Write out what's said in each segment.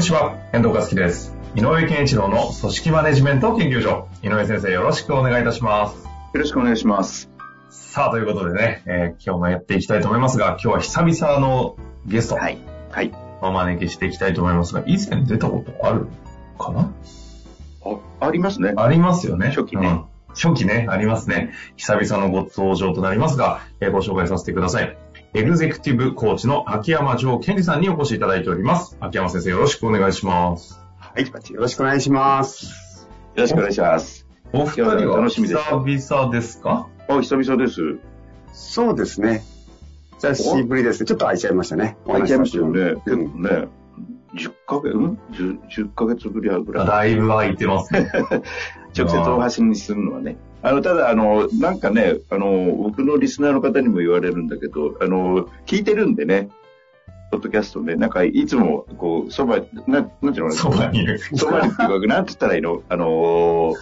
にちは、遠藤和樹です。井上健一郎の組織マネジメント研究所。井上先生、よろしくお願いいたします。よろしくお願いします。さあ、ということでね、えー今日もやっていきたいと思いますが、今日は久々のゲストはい。はい。をお招きしていきたいと思いますが、以前出たことあるかな？あ、ありますね。ありますよね。初期ねうん初期ね、ありますね。久々のご登場となりますが、えーご紹介させてください。エグゼクティブコーチの秋山城健二さんにお越しいただいております。秋山先生、よろしくお願いします。はい、よろしくお願いします。よろしくお願いします。お二人は楽しみです久々ですか？あ、久々です。そうですね。久しぶりですね。ちょっと空いちゃいましたね。空いちゃいましたよね。う結ん構ね。10ヶ月、うん ?10、10ヶ月ぶりぐらい。だいぶ空いてますね。直接お話にするのはね。あの、ただ、あの、なんかね、あの、僕のリスナーの方にも言われるんだけど、あの、聞いてるんでね、ポッドキャストね、なんか、いつも、こう、そば、な、なんていうのそばにいる。そばにっていうか、なんて言ったらいいの？あの、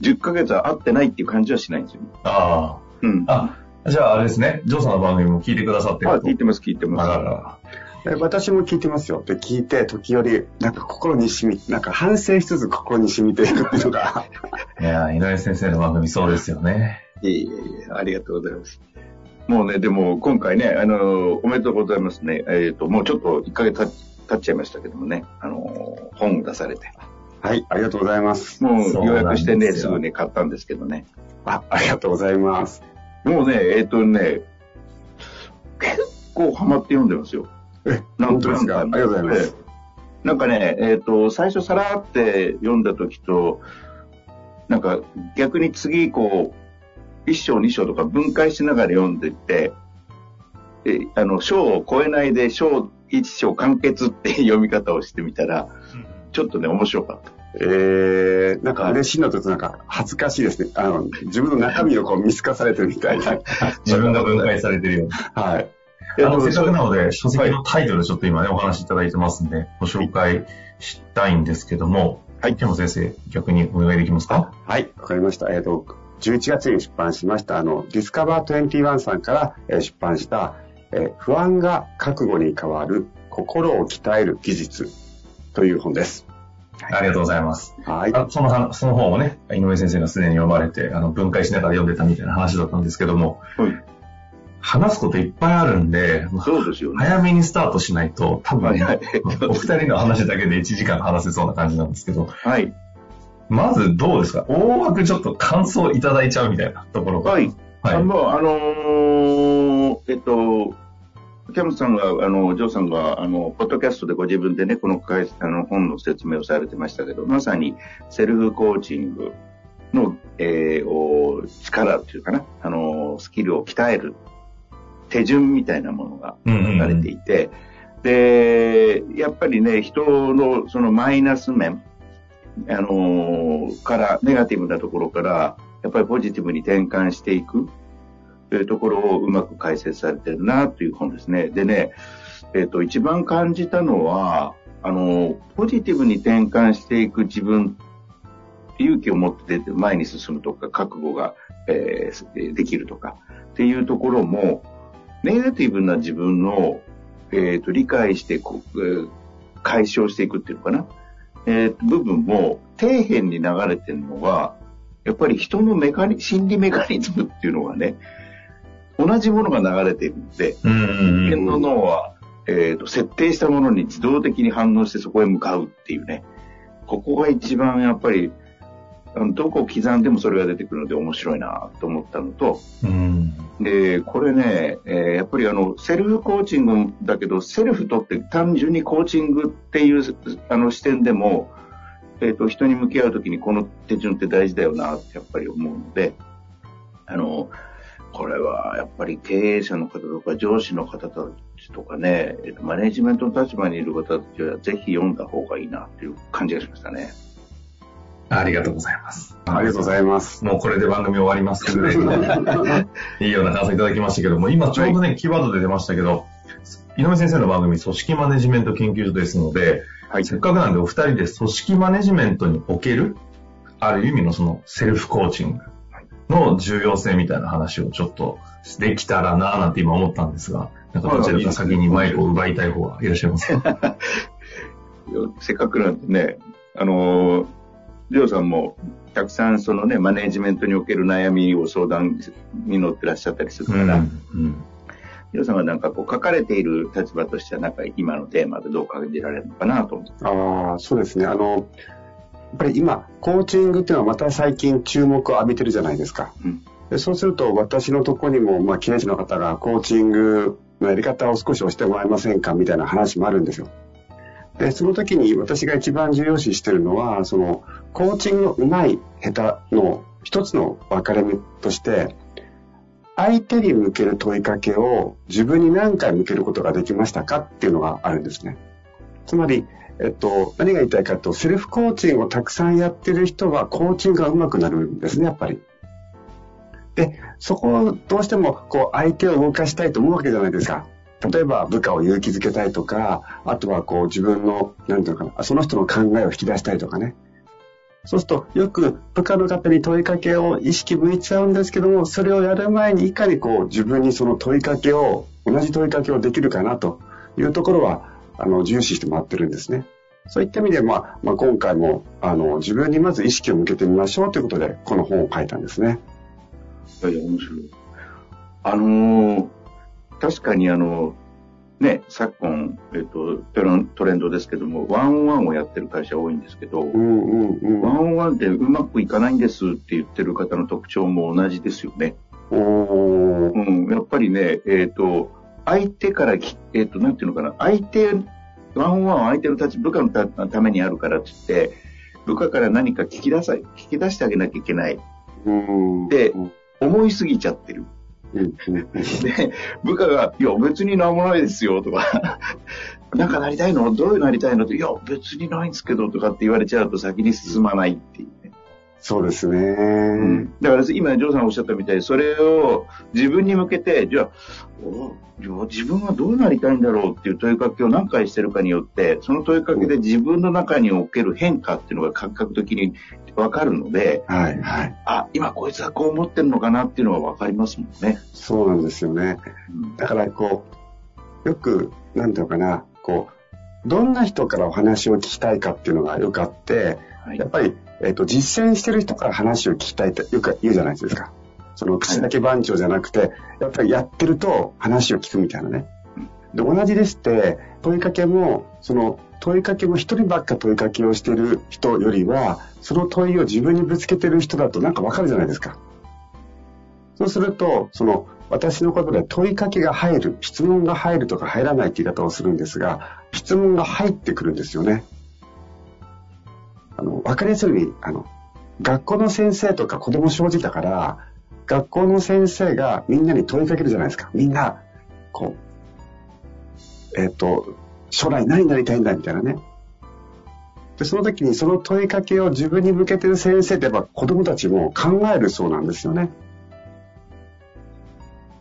10ヶ月は会ってないっていう感じはしないんですよ。あうん。あ。あ、じゃああれですね。ジョーさんの番組も聞いてくださってるあ、と聞いてます、聞いてます。あららえ私も聞いてますよ。で、聞いて、時折、なんか心に染み、なんか反省しつつ心に染みていくっていうのが、いやー井上先生の番組そうですよね。いえいえいえ、ありがとうございます。もうね、でも今回ね、あの、おめでとうございますね。えっ、と、もうちょっと1ヶ月経っちゃいましたけどもね、あの、本を出されて。はい、ありがとうございます。もう予約してね、すよすぐね、買ったんですけどね。あ、ありがとうございます。もうね、えっ、とね、結構ハマって読んでますよ。え、なん本当ですか？ありがとうございます。ええなんかね、えっ、と、最初さらって読んだ時と、なんか逆に次こう、一章二章とか分解しながら読んでいって、えあの、章を超えないで章一章完結って読み方をしてみたら、ちょっとね、面白かった。えー、なんか嬉しいのとなんか恥ずかしいですね。あの、自分の中身をこう見透かされてるみたいな。自分が分解されてるように。はい。あの、せっかくなので、書籍のタイトルちょっと今ね、お話しいただいてますんで、ご紹介したいんですけども、はい、池山先生、逆にお願いできますか？はい、わかりました。えっ、と、11月に出版しました、あの、ディスカバー21さんから、えー出版した、えー不安が覚悟に変わる心を鍛える技術という本です。ありがとうございます。はい。あその話、その本をね、井上先生がすでに読まれて、あの、分解しながら読んでたみたいな話だったんですけども、はい話すこといっぱいあるんで、そうですよね。早めにスタートしないと、多分、はいはい。お二人の話だけで1時間話せそうな感じなんですけど、はい。まずどうですか？大枠ちょっと感想いただいちゃうみたいなところが。はい。はい。あの、あのーえっと、キャムさんが、あの、ジョーさんが、あの、ポッドキャストでご自分でね、この会あの本の説明をされてましたけど、まさにセルフコーチングの、えーお力っていうかな、あの、スキルを鍛える手順みたいなものが書かれていて、で、やっぱりね、人のそのマイナス面、あのーから、ネガティブなところから、やっぱりポジティブに転換していく、というところをうまく解説されてるなという本ですね。でね、えっ、と、一番感じたのは、あの、ポジティブに転換していく自分、勇気を持って前に進むとか、覚悟が、えーできるとか、っていうところも、ネガティブな自分の、えっ、と、理解してこ、えー解消していくっていうのかな。えー部分も底辺に流れてるのは、やっぱり人のメカニ、心理メカニズムっていうのがね、同じものが流れているんで、人間うん。の脳は、えーと、設定したものに自動的に反応してそこへ向かうっていうね。ここが一番やっぱり、どこを刻んでもそれが出てくるので面白いなと思ったのと、うん。で、これね、えーやっぱりあの、セルフコーチングだけど、セルフとって単純にコーチングっていうあの視点でも、えっ、と、人に向き合うときにこの手順って大事だよなってやっぱり思うので、あの、これはやっぱり経営者の方とか上司の方たちとかね、マネジメントの立場にいる方たちはぜひ読んだ方がいいなっていう感じがしましたね。ありがとうございます。ありがとうございます。もうこれで番組終わりますけどね。いいような感想いただきましたけども、今ちょうどね、キーワードで出ましたけど、井上先生の番組、組織マネジメント研究所ですので、はい。せっかくなんでお二人で組織マネジメントにおける、ある意味のそのセルフコーチングの重要性みたいな話をちょっとできたらなぁなんて今思ったんですが、なんかどちらか先にマイクを奪いたい方はいらっしゃいますか？せっかくなんでね、あのー、りょうさんもたくさんそのね、マネジメントにおける悩みを相談に乗ってらっしゃったりするから、うんりょうさんはなんかこう書かれている立場としてはなんか今のテーマでどう感じられるのかなと思って。ああ、そうですね。あの、やっぱり今、コーチングっていうのはまた最近注目を浴びてるじゃないですか。うんでそうすると私のとこにも、まあ、経営者の方がコーチングのやり方を少し押してもらえませんかみたいな話もあるんですよ。で、その時に私が一番重要視してるのは、その、コーチングの上手い下手の一つの分かれ目として、相手に向ける問いかけを自分に何回向けることができましたかっていうのがあるんですね。つまり、えっと、何が言いたいかというと、セルフコーチングをたくさんやってる人は、コーチングが上手くなるんですね、やっぱり。で、そこをどうしても、こう、相手を動かしたいと思うわけじゃないですか。例えば、部下を勇気づけたいとか、あとは、こう、自分の、なんていうのかな、その人の考えを引き出したいとかね。そうすると、よく部下の方に問いかけを意識向いちゃうんですけども、それをやる前にいかにこう、自分にその問いかけを、同じ問いかけをできるかなというところは、あの、重視してもらってるんですね。そういった意味で、まあ、まあ、今回も、あの、自分にまず意識を向けてみましょうということで、この本を書いたんですね。いやいや、面白い。あのー確かにあの、ね、昨今、えっと、トレンドですけども、ワンオンワンをやってる会社多いんですけど、うんうんうん。ワンオンワンでうまくいかないんですって言ってる方の特徴も同じですよね。おーうん、やっぱりね、えっ、と、相手からき、えっ、と、なんていうのかな、相手、ワンオンワンは相手の立ち部下のたためにあるからって言って、部下から何か聞き出さ、聞き出してあげなきゃいけない。うん。でうん思いすぎちゃってる。で、部下が、いや、別になんもないですよ、とか、なんかなりたいの？どういうなりたいの？って、いや、別にないんですけど、とかって言われちゃうと先に進まないっていう。そうですね。だから今、ジョーさんおっしゃったみたいに、それを自分に向けて、じゃあ、自分はどうなりたいんだろうっていう問いかけを何回してるかによって、その問いかけで自分の中における変化っていうのが感覚的にわかるので、はいはい。あ、今こいつはこう思ってるのかなっていうのがわかりますもんね。そうなんですよね。うんだからこう、よく、なんていうのかな、こう、どんな人からお話を聞きたいかっていうのがよくあって、はいやっぱり、えっ、と、実践してる人から話を聞きたいってよく言うじゃないですか。その口だけ番長じゃなくて、やっぱりやってると話を聞くみたいなね。で、同じですって、問いかけも、その問いかけも一人ばっか問いかけをしてる人よりは、その問いを自分にぶつけてる人だとなんかわかるじゃないですか。そうすると、その、私のことで問いかけが入る、質問が入るとか入らないって言い方をするんですが、質問が入ってくるんですよね。あの、わかりやすいように、あの、学校の先生とか子供正直だから、学校の先生がみんなに問いかけるじゃないですか。みんな、こう、えっ、と、将来何になりたいんだみたいなね。で、その時にその問いかけを自分に向けてる先生ってやっぱ子供たちも考えるそうなんですよね。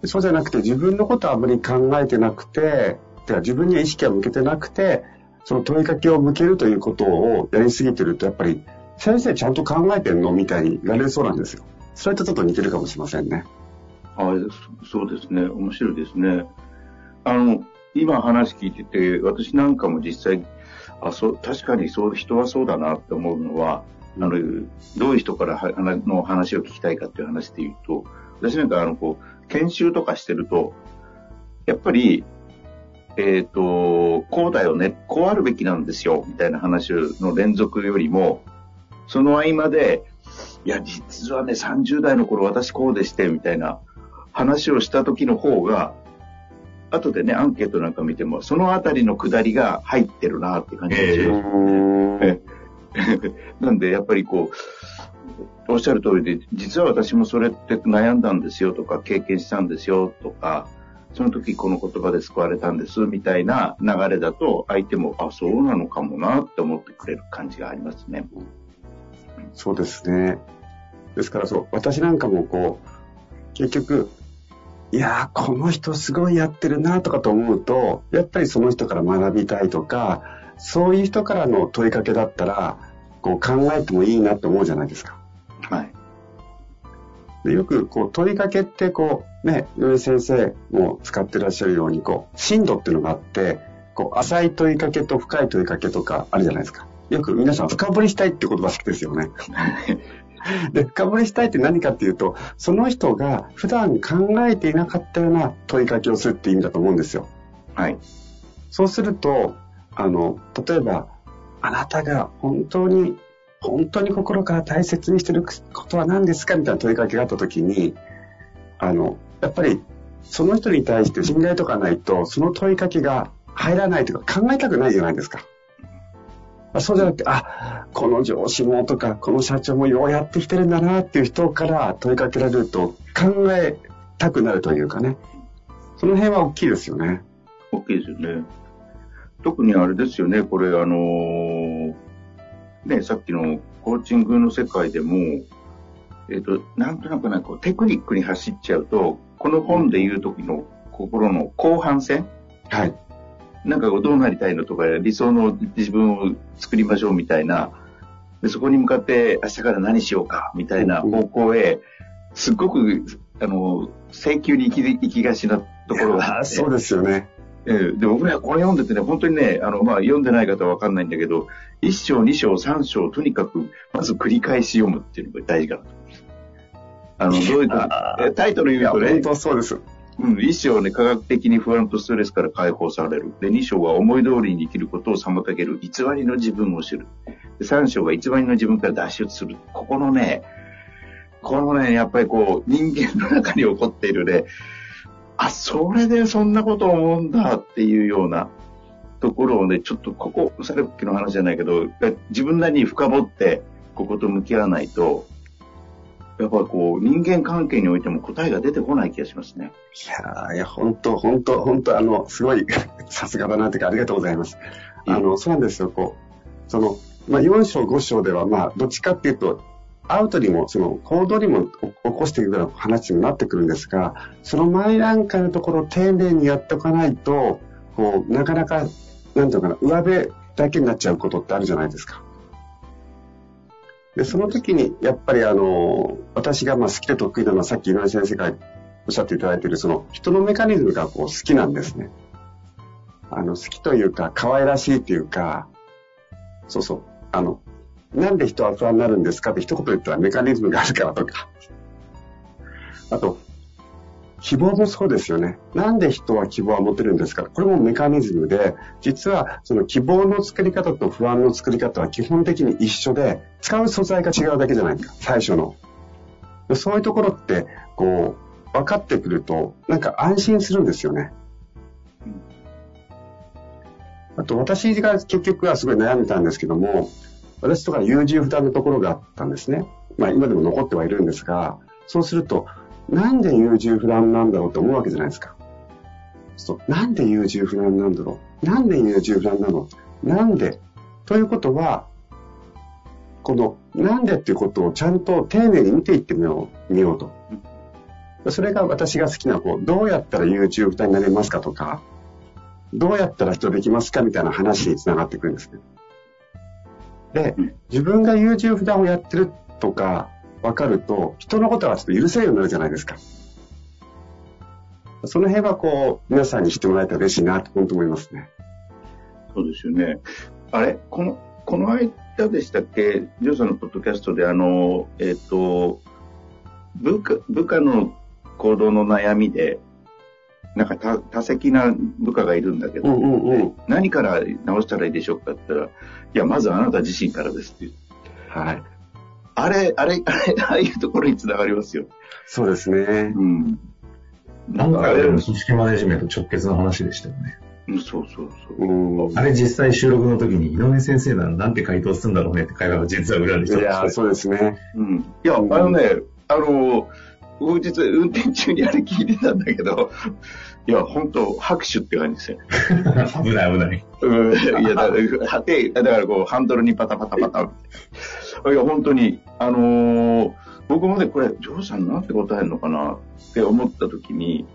そうじゃなくて自分のことはあまり考えてなくて、てか自分には意識が向けてなくて、その問いかけを向けるということをやりすぎてると、やっぱり先生ちゃんと考えてんのみたいに言われそうなんですよ。それとちょっと似てるかもしれませんね。あそそうですね。面白いですね。あの、今話聞いてて、私なんかも実際、あ、そう、確かにそう、人はそうだなって思うのは、あの、どういう人からはの話を聞きたいかっていう話で言うと、私なんかあの、こう、研修とかしてると、やっぱり、えっ、と、こうだよね、こうあるべきなんですよ、みたいな話の連続よりも、その合間で、いや、実はね、30代の頃私こうでして、みたいな話をした時の方が、後でね、アンケートなんか見ても、そのあたりの下りが入ってるなって感じがしえます。うーん なんで、やっぱりこう、おっしゃる通りで、実は私もそれって悩んだんですよとか、経験したんですよとか、その時この言葉で救われたんですみたいな流れだと、相手も、あ、そうなのかもなって思ってくれる感じがありますね。そうですね。ですからそう、私なんかもこう、結局、いやー、この人すごいやってるなとかと思うと、やっぱりその人から学びたいとか、そういう人からの問いかけだったら、こう考えてもいいなと思うじゃないですか。はい。でよくこう問いかけってこうね、井上先生も使ってらっしゃるようにこう、深度っていうのがあって、こう浅い問いかけと深い問いかけとかあるじゃないですか。よく皆さん深掘りしたいって言葉好きですよね。で、深掘りしたいって何かっていうと、その人が普段考えていなかったような問いかけをするって意味だと思うんですよ。はい。そうすると、あの、例えば、あなたが本当に、本当に心から大切にしてることは何ですかみたいな問いかけがあったときに、あの、やっぱり、その人に対して信頼とかないと、その問いかけが入らないというか考えたくないじゃないですか。そうじゃなくて、あ、この上司もとか、この社長もようやってきてるんだなっていう人から問いかけられると考えたくなるというかね。その辺は大きいですよね。大きいですよね。特にあれですよね、これ、あのーね、さっきのコーチングの世界でも、えっ、と、なんとなくなんかテクニックに走っちゃうと、この本で言う時の心の後半戦？はい。なんかどうなりたいのとか、理想の自分を作りましょうみたいな、でそこに向かって明日から何しようか？みたいな方向へ、すっごく、あの、請求に行き行きがちなところがあって。そうですよね。ええで、僕ね、これ読んでてね、本当にね、あの、まあ、読んでない方はわかんないんだけど、1章、2章、3章、とにかく、まず繰り返し読むっていうのが大事かなと。あの、どういうことえタイトル言うとね本、当そうです。うん、1章はね、科学的に不安とストレスから解放される。で、2章は思い通りに生きることを妨げる。偽りの自分を知る。で、3章が偽りの自分から脱出する。ここのね、このね、やっぱりこう、人間の中に起こっているね、あ、それでそんなこと思うんだっていうようなところをね、ちょっとここ、さっきの話じゃないけど、自分なりに深掘って、ここと向き合わないと、やっぱりこう、人間関係においても答えが出てこない気がしますね。いやーいや、本当本当本当あの、すごい、さすがだなというか、ありがとうございます。あの、そうなんですよ、こう、その、まあ、4章、5章では、まあ、どっちかっていうと、アウトにも、その、行動にも起こしていくような話になってくるんですが、その前段階のところを丁寧にやっておかないと、こう、なかなか、なんていうのかな、上辺だけになっちゃうことってあるじゃないですか。で、その時に、やっぱりあの、私がまあ好きで得意なのは、さっき井上先生がおっしゃっていただいている、その、人のメカニズムがこう好きなんですね。あの、好きというか、可愛らしいというか、そうそう、あの、なんで人は不安になるんですかって一言言ったらメカニズムがあるからとか。あと、希望もそうですよね。なんで人は希望は持てるんですか？これもメカニズムで、実はその希望の作り方と不安の作り方は基本的に一緒で、使う素材が違うだけじゃないですか、最初の。そういうところって、こう、分かってくると、なんか安心するんですよね。あと、私が結局はすごい悩んでたんですけども、私とか優柔不断なところがあったんですね。まあ今でも残ってはいるんですが、そうすると、なんで優柔不断なんだろうと思うわけじゃないですか。そうなんで優柔不断なんだろうなんで優柔不断なの？なんで？ということは、この、なんでっていうことをちゃんと丁寧に見ていってみよう、見ようと。それが私が好きな、こう、どうやったら優柔不断になれますかとか、どうやったら人できますかみたいな話につながってくるんですね。で、自分が優柔不断をやってるとか分かると、人のことはちょっと許せるようになるじゃないですか。その辺はこう、皆さんにしてもらえたら嬉しいなと本当思いますね。そうですよね。あれこの、この間でしたっけ？ジョーさんのポッドキャストであの、えっ、と、部下、部下の行動の悩みで、なんか多多責な部下がいるんだけど、うんうんうん。何から直したらいいでしょうかって言ったら、いや、まずあなた自身からですって。はい。あれ、あれ、あれ、ああいうところにつながりますよ。そうですね。うん。なんかでも組織マネジメント直結の話でしたよね。うん、そうそうそう。うん。あれ実際収録の時に井上先生ならなんて回答するんだろうねって会話が実は裏でしいや。そうですね。うん。いや、あのね、あの、僕実は運転中にあれ聞いてたんだけど、いや、本当拍手って感じですよ。危ない危ない。うん。いや、だから、はて、だからこう、ハンドルにパタパタパタ。いや、本当に、あのー僕もね、これ、ジョーさんなんて答えるのかなって思った時に、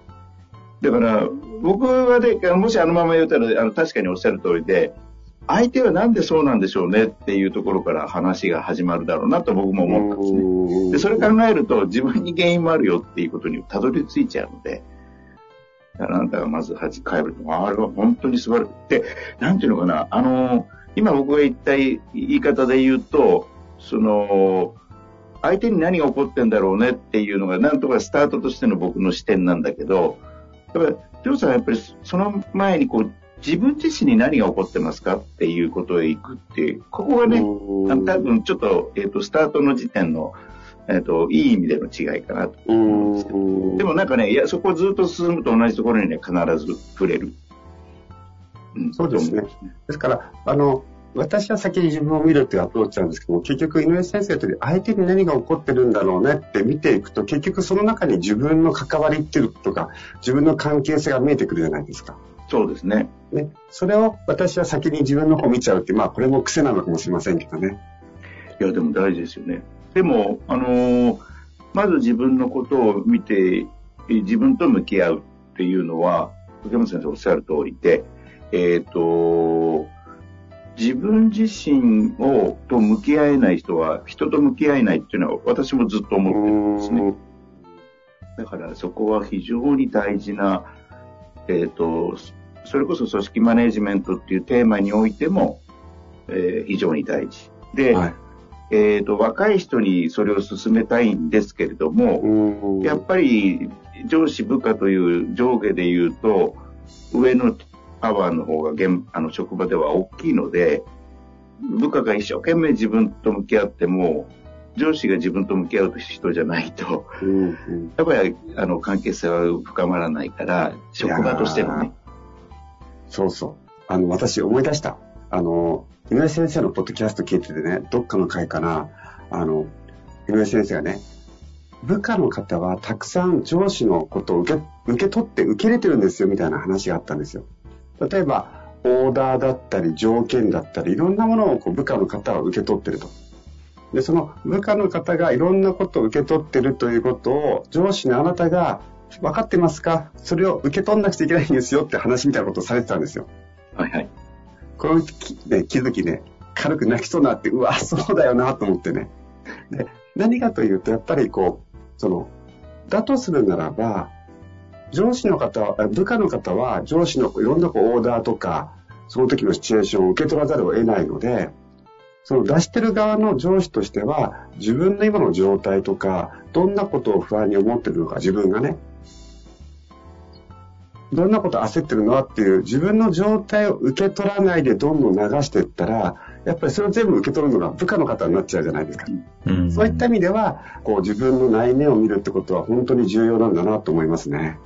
だから、僕はね、もしあのまま言ったら、あの、確かにおっしゃる通りで、相手はなんでそうなんでしょうねっていうところから話が始まるだろうなと僕も思ったんですね。うんで、それ考えると自分に原因もあるよっていうことにたどり着いちゃうので、あなたがまず恥帰るのは、あれは本当に素晴らしい。で、なんていうのかな、あの、今僕が言った言い方で言うと、その、相手に何が起こってんだろうねっていうのが、なんとかスタートとしての僕の視点なんだけど、だから、ジョーさんはやっぱりその前にこう、自分自身に何が起こってますかっていうことへ行くっていう、ここがね、多分ちょっと、えっ、と、スタートの時点の、えっ、と、いい意味での違いかなとう思うんですけど。ん。でもなんかね、いや、そこをずっと進むと同じところにね、必ず触れる。んそうですねですから、あの、私は先に自分を見るっていうアプローチなんですけども、結局井上先生という相手に何が起こってるんだろうねって見ていくと、結局その中に自分の関わりっていうことか、自分の関係性が見えてくるじゃないですか。そうですね。ね。それを私は先に自分の方を見ちゃうってまあこれも癖なのかもしれませんけどね。いや、でも大事ですよね。でも、あのーまず自分のことを見て、え自分と向き合うっていうのは、竹本先生おっしゃる通りで、えっ、と、自分自身をと向き合えない人は、人と向き合えないっていうのは私もずっと思ってるんですね。だからそこは非常に大事な、えっ、と、それこそ組織マネジメントっていうテーマにおいても、えー非常に大事。で、はい。えっ、と、若い人にそれを進めたいんですけれども、うんやっぱり上司部下という上下で言うと、上のパワーの方が現あの職場では大きいので、部下が一生懸命自分と向き合っても、上司が自分と向き合う人じゃないと、うんうんやっぱりあの関係性は深まらないから、職場としてのね。そうそう。あの、私思い出した。あの、井上先生のポッドキャスト聞いててね、どっかの回かな、あの、井上先生がね、部下の方はたくさん上司のことを受け受け取って受け入れてるんですよみたいな話があったんですよ。例えば、オーダーだったり条件だったりいろんなものをこう部下の方は受け取ってると。で、その部下の方がいろんなことを受け取ってるということを上司のあなたが分かってますか？それを受け取んなくちゃいけないんですよって話みたいなことをされてたんですよ。はいはい。このき、ね、気づきね、軽く泣きそうになって、うわ、そうだよなと思ってね。で、何かというと、やっぱりこう、その、だとするならば、上司の方は、あ部下の方は上司のいろんなこうオーダーとか、その時のシチュエーションを受け取らざるを得ないので、その出してる側の上司としては、自分の今の状態とか、どんなことを不安に思ってるのか、自分がね、どんなこと焦ってるの？っていう自分の状態を受け取らないでどんどん流していったら、やっぱりそれを全部受け取るのが部下の方になっちゃうじゃないですか。うんそういった意味では、こう自分の内面を見るってことは本当に重要なんだなと思いますね。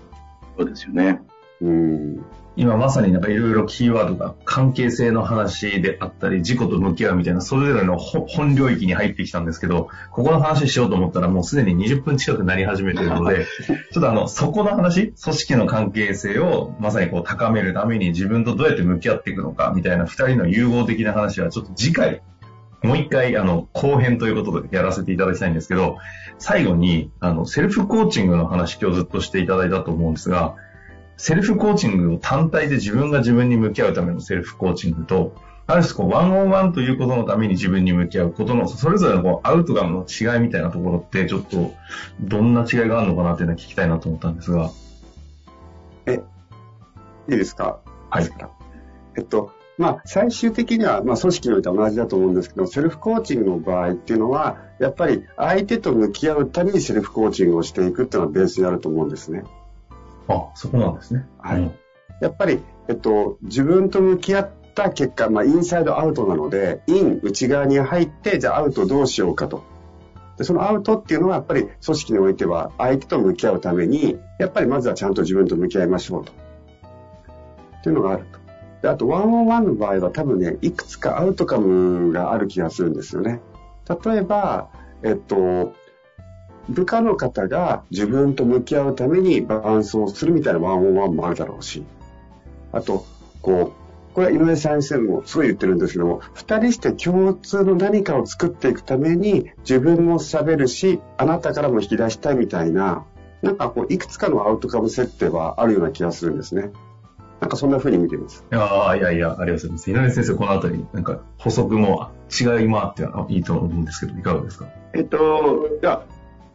そうですよね。うん。今まさになんかいろいろキーワードが関係性の話であったり、自己と向き合うみたいな、それぞれの本本領域に入ってきたんですけど、ここの話しようと思ったらもうすでに20分近くなり始めているので、ちょっとあの、そこの話、組織の関係性をまさにこう高めるために自分とどうやって向き合っていくのかみたいな二人の融合的な話はちょっと次回、もう一回、あの、後編ということでやらせていただきたいんですけど、最後に、あの、セルフコーチングの話今日ずっとしていただいたと思うんですが、セルフコーチングを単体で自分が自分に向き合うためのセルフコーチングと、ある種こう、ワンオンワンということのために自分に向き合うことの、それぞれのこうアウトガムの違いみたいなところって、ちょっと、どんな違いがあるのかなっていうのを聞きたいなと思ったんですが。いいですか？はい。えっと、まあ、最終的には、まあ、組織においては同じだと思うんですけど、セルフコーチングの場合っていうのは、やっぱり相手と向き合うためにセルフコーチングをしていくっていうのがベースになると思うんですね。あ、そこなんですね。はいうんやっぱり、えっと、自分と向き合った結果、まあ、インサイドアウトなので、イン、内側に入って、じゃあアウトどうしようかと。で、そのアウトっていうのは、やっぱり組織においては、相手と向き合うために、やっぱりまずはちゃんと自分と向き合いましょうと。っていうのがあると。であと、ワンオンワンの場合は多分ね、いくつかアウトカムがある気がするんですよね。例えば、えっと、部下の方が自分と向き合うために伴走するみたいなワンオンワンもあるだろうし、あと、こう、これは井上先生もすごい言ってるんですけども、二人して共通の何かを作っていくために自分も喋るし、あなたからも引き出したいみたいな、なんかこう、いくつかのアウトカム設定はあるような気がするんですね。なんかそんな風に見てます。いやいやいや、ありがとうございます。井上先生、このあたり、なんか補足も違いもあっていいと思うんですけど、いかがですか？えっと、いや、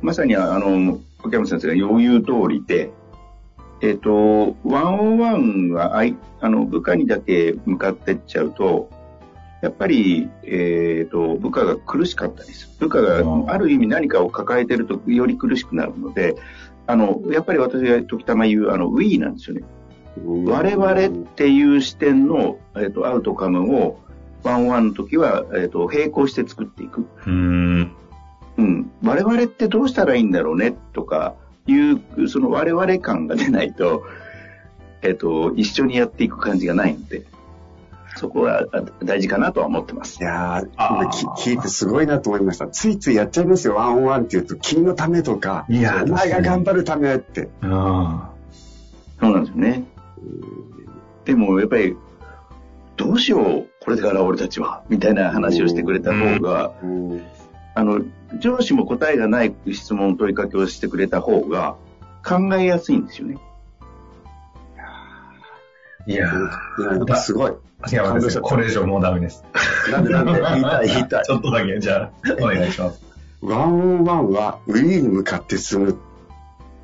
まさにあの、秋山先生が余裕通りで、えっ、と、ワンオンワンはあいあの部下にだけ向かってっちゃうと、やっぱり、えっ、と、部下が苦しかったりする。部下がある意味何かを抱えてるとより苦しくなるので、あの、やっぱり私が時たま言う、あの、ウィーなんですよね。我々っていう視点の、えっ、と、アウトカムを、ワンワンの時は、えっ、と、並行して作っていく。うん。うん。我々ってどうしたらいいんだろうね、とか、いう、その我々感が出ないと、えっ、と、一緒にやっていく感じがないので。そこは大事かなとは思ってます。いやー、聞いてすごいなと思いました。ついついやっちゃいますよ、ワンオンワンって言うと、君のためとか、いやお前が頑張るためって。あそうなんですよね。でも、やっぱり、どうしよう、これから俺たちは、みたいな話をしてくれた方が、あの、上司も答えがない質問、問いかけをしてくれた方が、考えやすいんですよね。いやー、すごい。秋山先生、これ以上もうダメです。なんでなんで言いたい言いたい。ちょっとだけ、じゃあ、お願いします。ワンオンワンは、ウィーに向かって進む。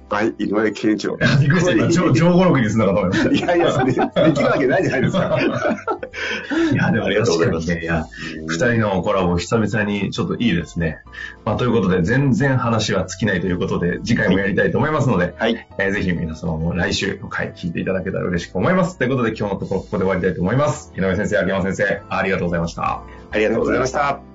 はい、井上健一郎。びっくりした。上上語録にすんのかと思いました。いやいや、できるわけないじゃないですか。いや、でもありがとうございます。いや、二人のコラボ久々にちょっといいですね。まあ、ということで、全然話は尽きないということで、次回もやりたいと思いますので、はい。えー、ぜひ皆様も来週の回聞いていただけたら嬉しく思います。ということで、今日のところここで終わりたいと思います。井上先生、秋山先生、ありがとうございました。ありがとうございました。